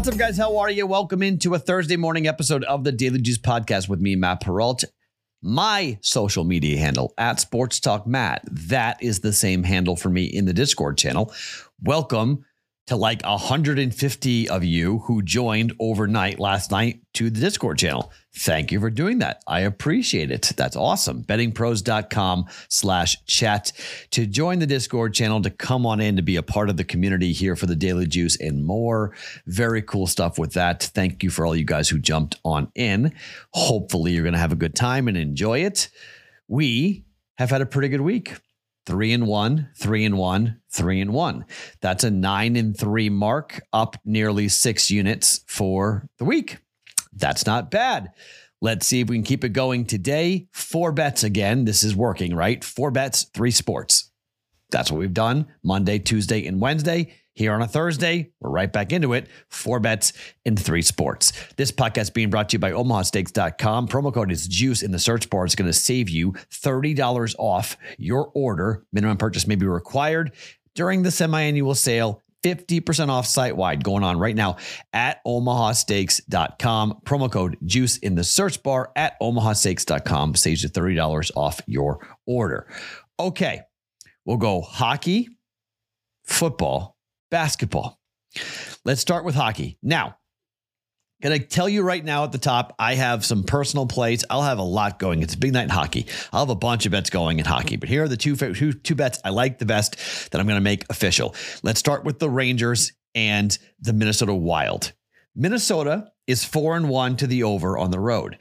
What's up, guys? How are you? Welcome into a Thursday morning episode of the Daily Juice Podcast with me, Matt Perrault. My social media handle at Sports Talk Matt. That is the same handle for me in the Discord channel. Welcome to like 150 of you who joined overnight last night to the Discord channel. Thank you for doing that. I appreciate it. That's awesome. Bettingpros.com slash chat to join the Discord channel, to come on in, to be a part of the community here for the Daily Juice and more. Very cool stuff with that. Thank you for all you guys who jumped on in. Hopefully, you're going to have a good time and enjoy it. We have had a pretty good week three and one, three and one, three and one. That's a nine and three mark, up nearly six units for the week. That's not bad. Let's see if we can keep it going today. Four bets again. This is working, right? Four bets, three sports. That's what we've done Monday, Tuesday, and Wednesday. Here on a Thursday, we're right back into it. Four bets in three sports. This podcast being brought to you by omahasteaks.com. Promo code is juice in the search bar. It's going to save you $30 off your order. Minimum purchase may be required during the semi-annual sale. 50% off site wide going on right now at omahasteaks.com. Promo code juice in the search bar at omahasteaks.com saves you $30 off your order. Okay, we'll go hockey, football, basketball. Let's start with hockey. Now, can I tell you right now at the top, I have some personal plays. I'll have a lot going. It's a big night in hockey. I'll have a bunch of bets going in hockey, but here are the two, two, two bets I like the best that I'm going to make official. Let's start with the Rangers and the Minnesota Wild. Minnesota is four and one to the over on the road,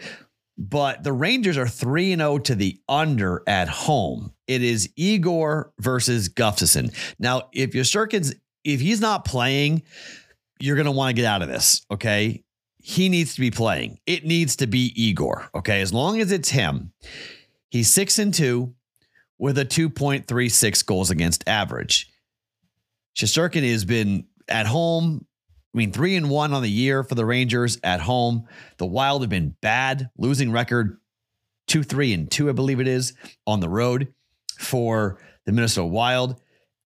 but the Rangers are three and zero to the under at home. It is Igor versus Gustavsson. Now, if your Shesterkin's if he's not playing, you're going to want to get out of this. Okay. He needs to be playing. It needs to be Igor. Okay. As long as it's him, he's six and two with a 2.36 goals against average. Shesterkin has been at home. I mean, three and one on the year for the Rangers at home. The Wild have been bad, losing record two, three, and two, I believe it is, on the road for the Minnesota Wild.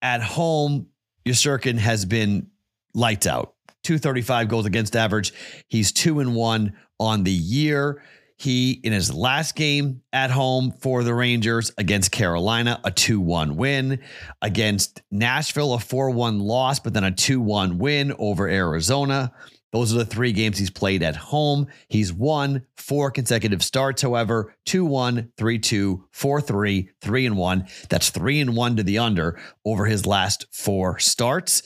At home, Shesterkin has been lights out. 235 goals against average. He's two and one on the year. He, in his last game at home for the Rangers against Carolina, a 2 1 win. Against Nashville, a 4 1 loss, but then a 2 1 win over Arizona. Those are the three games he's played at home. He's won four consecutive starts, however 2 1, 3 2, 4 3, 3 and 1. That's 3 and 1 to the under over his last four starts.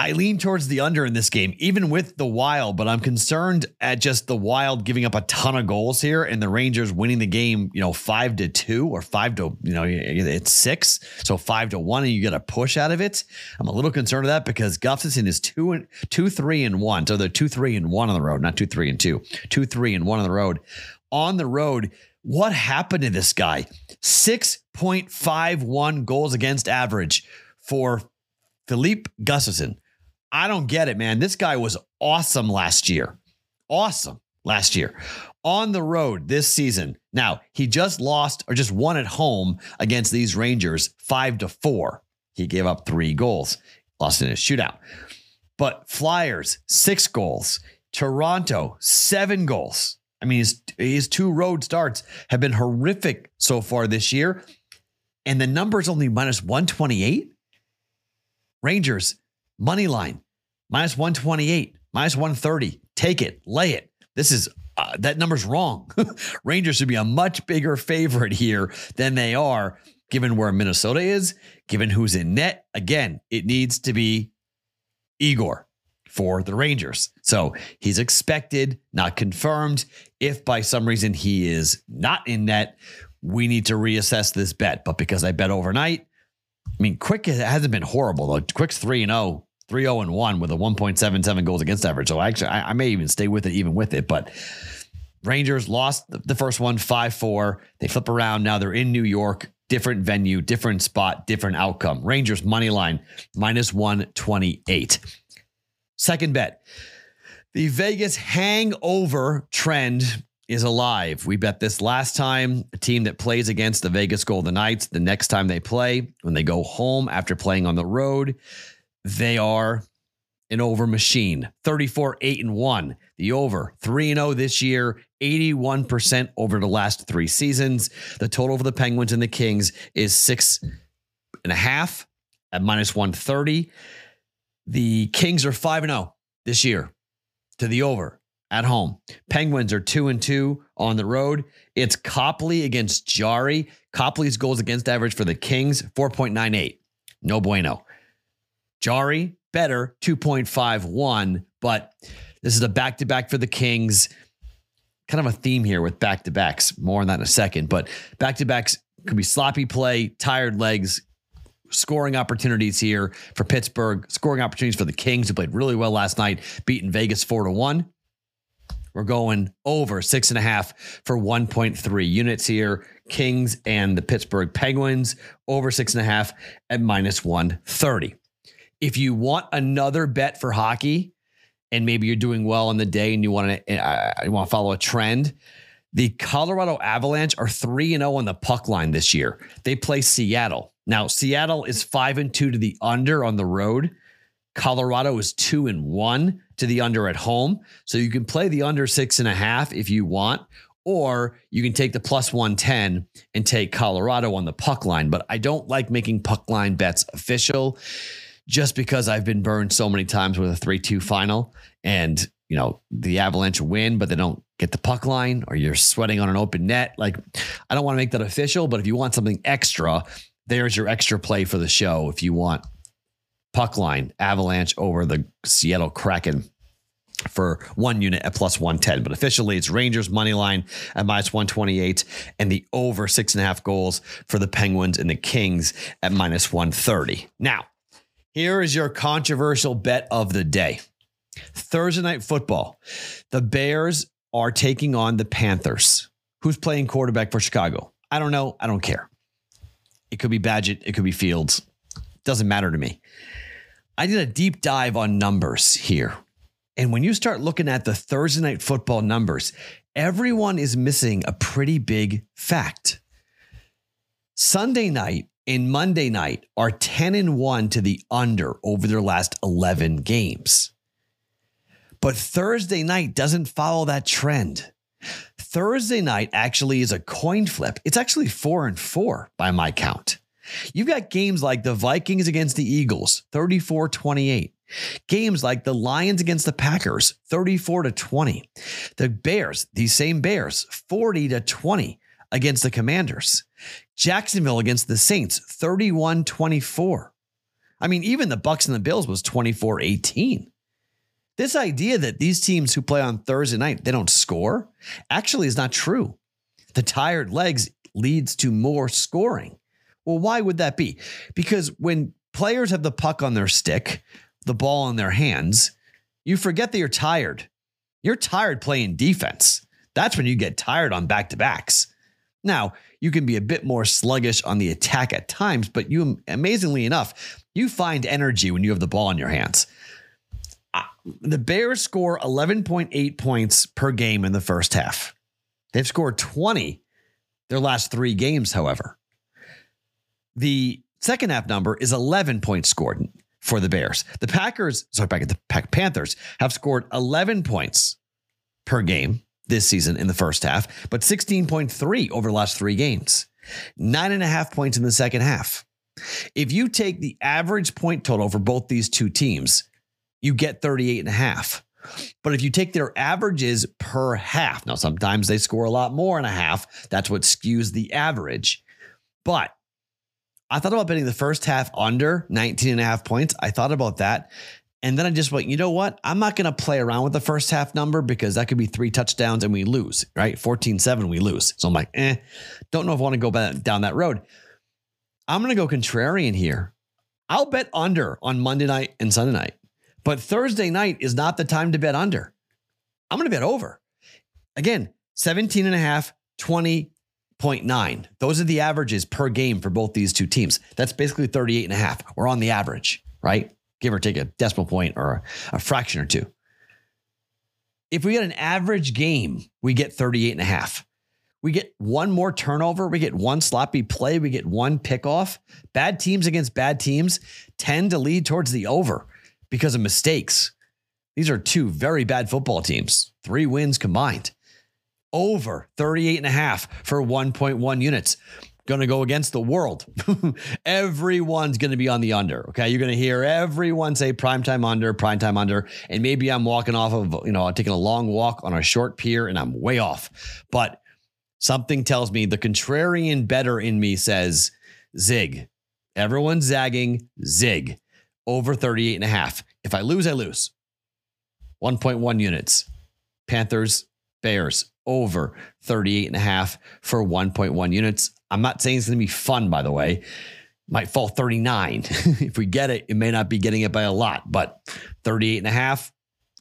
I lean towards the under in this game, even with the Wild, but I'm concerned at just the Wild giving up a ton of goals here and the Rangers winning the game, you know, five to two or five to, you know, it's six. So five to one and you get a push out of it. I'm a little concerned of that because Gustavsson is two and two, three and one. So they're two, three and one on the road, not two, three and two, two, three and one on the road. On the road, what happened to this guy? 6.51 goals against average for Filip Gustavsson. I don't get it, man. This guy was awesome last year. Awesome last year. On the road this season. Now, he just lost or just won at home against these Rangers 5 to 4. He gave up 3 goals. Lost in a shootout. But Flyers 6 goals. Toronto 7 goals. I mean, his, his two road starts have been horrific so far this year. And the number's only minus 128. Rangers Money line, minus 128, minus 130. Take it, lay it. This is uh, that number's wrong. Rangers should be a much bigger favorite here than they are, given where Minnesota is, given who's in net. Again, it needs to be Igor for the Rangers. So he's expected, not confirmed. If by some reason he is not in net, we need to reassess this bet. But because I bet overnight, I mean, Quick hasn't been horrible though. Quick's 3 and 0 3 0 and 1 with a 1.77 goals against average. So actually, I, I, may even stay with it even with it. But Rangers lost the first one 5 4. They flip around. Now they're in New York. Different venue, different spot, different outcome. Rangers money line minus 128. Second bet. The Vegas hangover trend is alive. We bet this last time. A team that plays against the Vegas Golden Knights, the next time they play, when they go home after playing on the road, they are an over machine. 34 8 and 1. The over 3 and 0 this year, 81% over the last three seasons. The total for the Penguins and the Kings is six and a half at minus 130. The Kings are 5 and 0 this year to the over at home. Penguins are 2 and 2 on the road. It's Copley against Jarry. Copley's goals against average for the Kings 4.98. No bueno. Jarry better 2.51, but this is a back to back for the Kings. Kind of a theme here with back to backs. More on that in a second, but back to backs could be sloppy play, tired legs, scoring opportunities here for Pittsburgh, scoring opportunities for the Kings who played really well last night, beating Vegas four to one. We're going over six and a half for 1.3 units here. Kings and the Pittsburgh Penguins over six and a half at minus 130. If you want another bet for hockey, and maybe you're doing well on the day and you want to you want to follow a trend, the Colorado Avalanche are 3 and 0 on the puck line this year. They play Seattle. Now, Seattle is 5 and 2 to the under on the road. Colorado is 2 and 1 to the under at home. So you can play the under six and a half if you want, or you can take the plus 110 and take Colorado on the puck line. But I don't like making puck line bets official just because I've been burned so many times with a 3 2 final and, you know, the Avalanche win, but they don't get the puck line or you're sweating on an open net. Like, I don't want to make that official, but if you want something extra, there's your extra play for the show. If you want puck line, Avalanche over the Seattle Kraken for one unit at plus 110. But officially, it's Rangers money line at minus 128 and the over six and a half goals for the Penguins and the Kings at minus 130. Now, here is your controversial bet of the day. Thursday night football. The Bears are taking on the Panthers. Who's playing quarterback for Chicago? I don't know. I don't care. It could be Bagent. It could be Fields. Doesn't matter to me. I did a deep dive on numbers here. And when you start looking at the Thursday night football numbers, everyone is missing a pretty big fact. Sunday night and Monday night are 10 and 1 to the under over their last 11 games. But Thursday night doesn't follow that trend. Thursday night actually is a coin flip. It's actually 4 and 4 by my count. You've got games like the Vikings against the Eagles, 34 28. Games like the Lions against the Packers, 34 to 20. The Bears, these same Bears, 40 to 20 against the Commanders. Jacksonville against the Saints, 31 24. I mean, even the Bucks and the Bills was 24 18. This idea that these teams who play on Thursday night, they don't score, actually is not true. The tired legs leads to more scoring. Well, why would that be? Because when players have the puck on their stick, the ball in their hands, you forget that you're tired. You're tired playing defense. That's when you get tired on back to backs. Now, you can be a bit more sluggish on the attack at times, but you, amazingly enough, you find energy when you have the ball in your hands. The Bears score 11.8 points per game in the first half. They've scored 20 their last three games, however. The second half number is 11 points scored for the Bears. The Packers, sorry, back at the Pack Panthers, have scored 11 points per game this season in the first half, but 16.3 over the last three games, nine and a half points in the second half. If you take the average point total for both these two teams, you get 38 and a half. But if you take their averages per half, now sometimes they score a lot more in a half. That's what skews the average. But I thought about betting the first half under 19 and a half points. I thought about that. And then I just went, you know what? I'm not going to play around with the first half number because that could be three touchdowns and we lose, right? 14 7, we lose. So I'm like, eh, don't know if I want to go down that road. I'm going to go contrarian here. I'll bet under on Monday night and Sunday night, but Thursday night is not the time to bet under. I'm going to bet over. Again, 17 and a half, 20.9. Those are the averages per game for both these two teams. That's basically 38 and a half. We're on the average, right? Give or take a decimal point or a, a fraction or two. If we get an average game, we get 38 and a half. We get one more turnover, we get one sloppy play, we get one pickoff. Bad teams against bad teams tend to lead towards the over because of mistakes. These are two very bad football teams, three wins combined. Over 38 and a half for 1.1 units going to go against the world. Everyone's going to be on the under. Okay. You're going to hear everyone say primetime under, primetime under. And maybe I'm walking off of, you know, taking a long walk on a short pier and I'm way off. But something tells me the contrarian better in me says zig. Everyone's zagging, zig over 38 and a half. If I lose, I lose. 1.1 units. Panthers, Bears over 38 and a half for 1.1 units. I'm not saying it's going to be fun, by the way. Might fall 39. if we get it, it may not be getting it by a lot, but 38 and a half,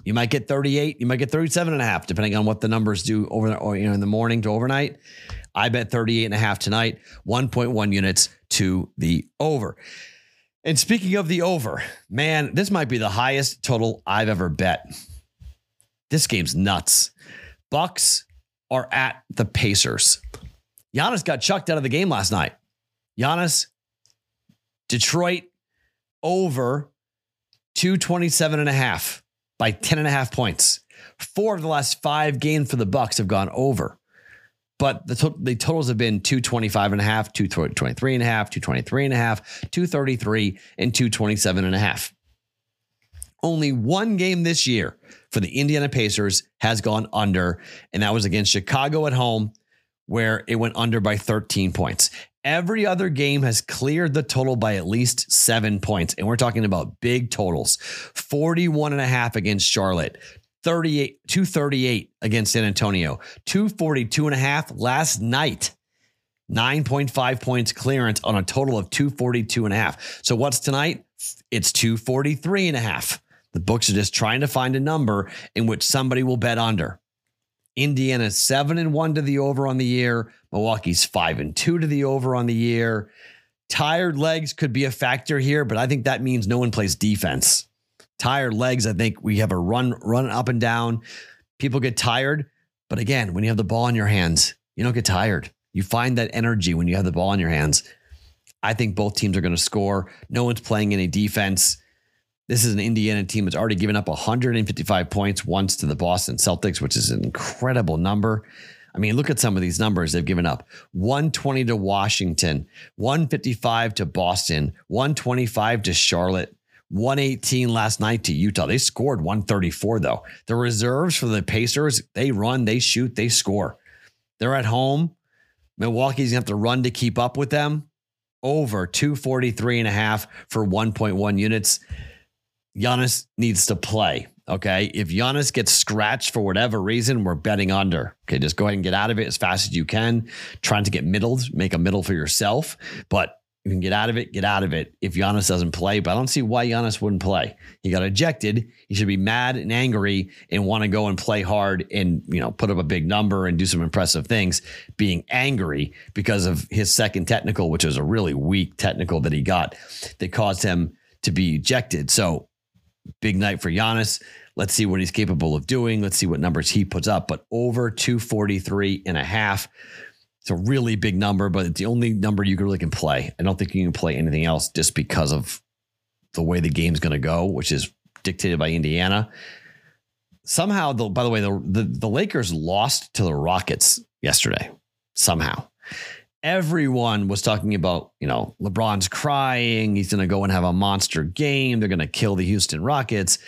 you might get 38, you might get 37 and a half, depending on what the numbers do over or you know in the morning to overnight. I bet 38 and a half tonight, 1.1 units to the over. And speaking of the over, man, this might be the highest total I've ever bet. This game's nuts. Bucks are at the Pacers. Giannis got chucked out of the game last night. Giannis, Detroit over 227 and a half by 10 and a half points. Four of the last five games for the Bucks have gone over. But the, to- the totals have been 225 and a half, 223 and a half, 223 and a half, 233 and 227 and a half. Only one game this year for the Indiana Pacers has gone under, and that was against Chicago at home, where it went under by 13 points. Every other game has cleared the total by at least seven points. And we're talking about big totals 41 and a half against Charlotte, 38, 238 against San Antonio, 242 and a half last night. 9.5 points clearance on a total of 242 and a half. So what's tonight? It's 243 and a half. The books are just trying to find a number in which somebody will bet under. Indiana seven and one to the over on the year. Milwaukee's five and two to the over on the year. Tired legs could be a factor here, but I think that means no one plays defense. Tired legs, I think we have a run, run up and down. People get tired, but again, when you have the ball in your hands, you don't get tired. You find that energy when you have the ball in your hands. I think both teams are going to score. No one's playing any defense. This is an Indiana team that's already given up 155 points once to the Boston Celtics, which is an incredible number. I mean, look at some of these numbers they've given up 120 to Washington, 155 to Boston, 125 to Charlotte, 118 last night to Utah. They scored 134, though. The reserves for the Pacers, they run, they shoot, they score. They're at home. Milwaukee's going to have to run to keep up with them. Over 243 and a half for 1.1 units. Giannis needs to play. Okay. If Giannis gets scratched for whatever reason, we're betting under. Okay. Just go ahead and get out of it as fast as you can. Trying to get middled, make a middle for yourself. But you can get out of it, get out of it if Giannis doesn't play. But I don't see why Giannis wouldn't play. He got ejected. He should be mad and angry and want to go and play hard and, you know, put up a big number and do some impressive things, being angry because of his second technical, which was a really weak technical that he got that caused him to be ejected. So big night for Giannis. Let's see what he's capable of doing. Let's see what numbers he puts up. But over 243 and a half. It's a really big number, but it's the only number you really can play. I don't think you can play anything else just because of the way the game's going to go, which is dictated by Indiana. Somehow, the, by the way, the, the, the Lakers lost to the Rockets yesterday. Somehow everyone was talking about, you know, LeBron's crying. He's going to go and have a monster game. They're going to kill the Houston Rockets.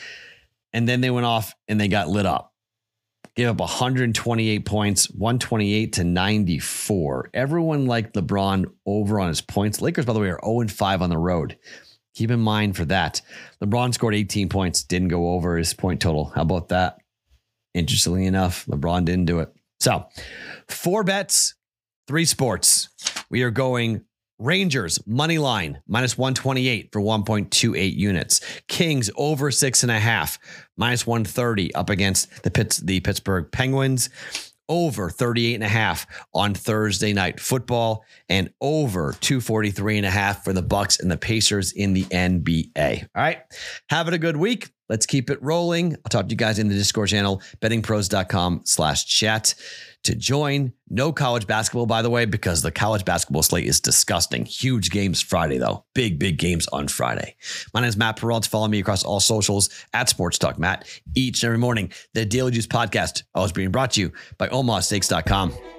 And then they went off and they got lit up. Gave up 128 points, 128 to 94. Everyone liked LeBron over on his points. Lakers, by the way, are 0 and 5 on the road. Keep in mind for that. LeBron scored 18 points, didn't go over his point total. How about that? Interestingly enough, LeBron didn't do it. So, four bets, three sports. We are going Rangers money line minus 128 for 1.28 units. Kings over six and a half minus 130 up against the Pitts, the Pittsburgh Penguins. Over 38 and a half on Thursday night football and over 243 and a half for the Bucks and the Pacers in the NBA. All right. Have it a good week. Let's keep it rolling. I'll talk to you guys in the Discord channel, bettingpros.com slash chat. To join. No college basketball, by the way, because the college basketball slate is disgusting. Huge games Friday, though. Big, big games on Friday. My name is Matt Perrault. Follow me across all socials at Sports Talk Matt. Each and every morning, the Daily Juice podcast always being brought to you by OmahaSteaks.com.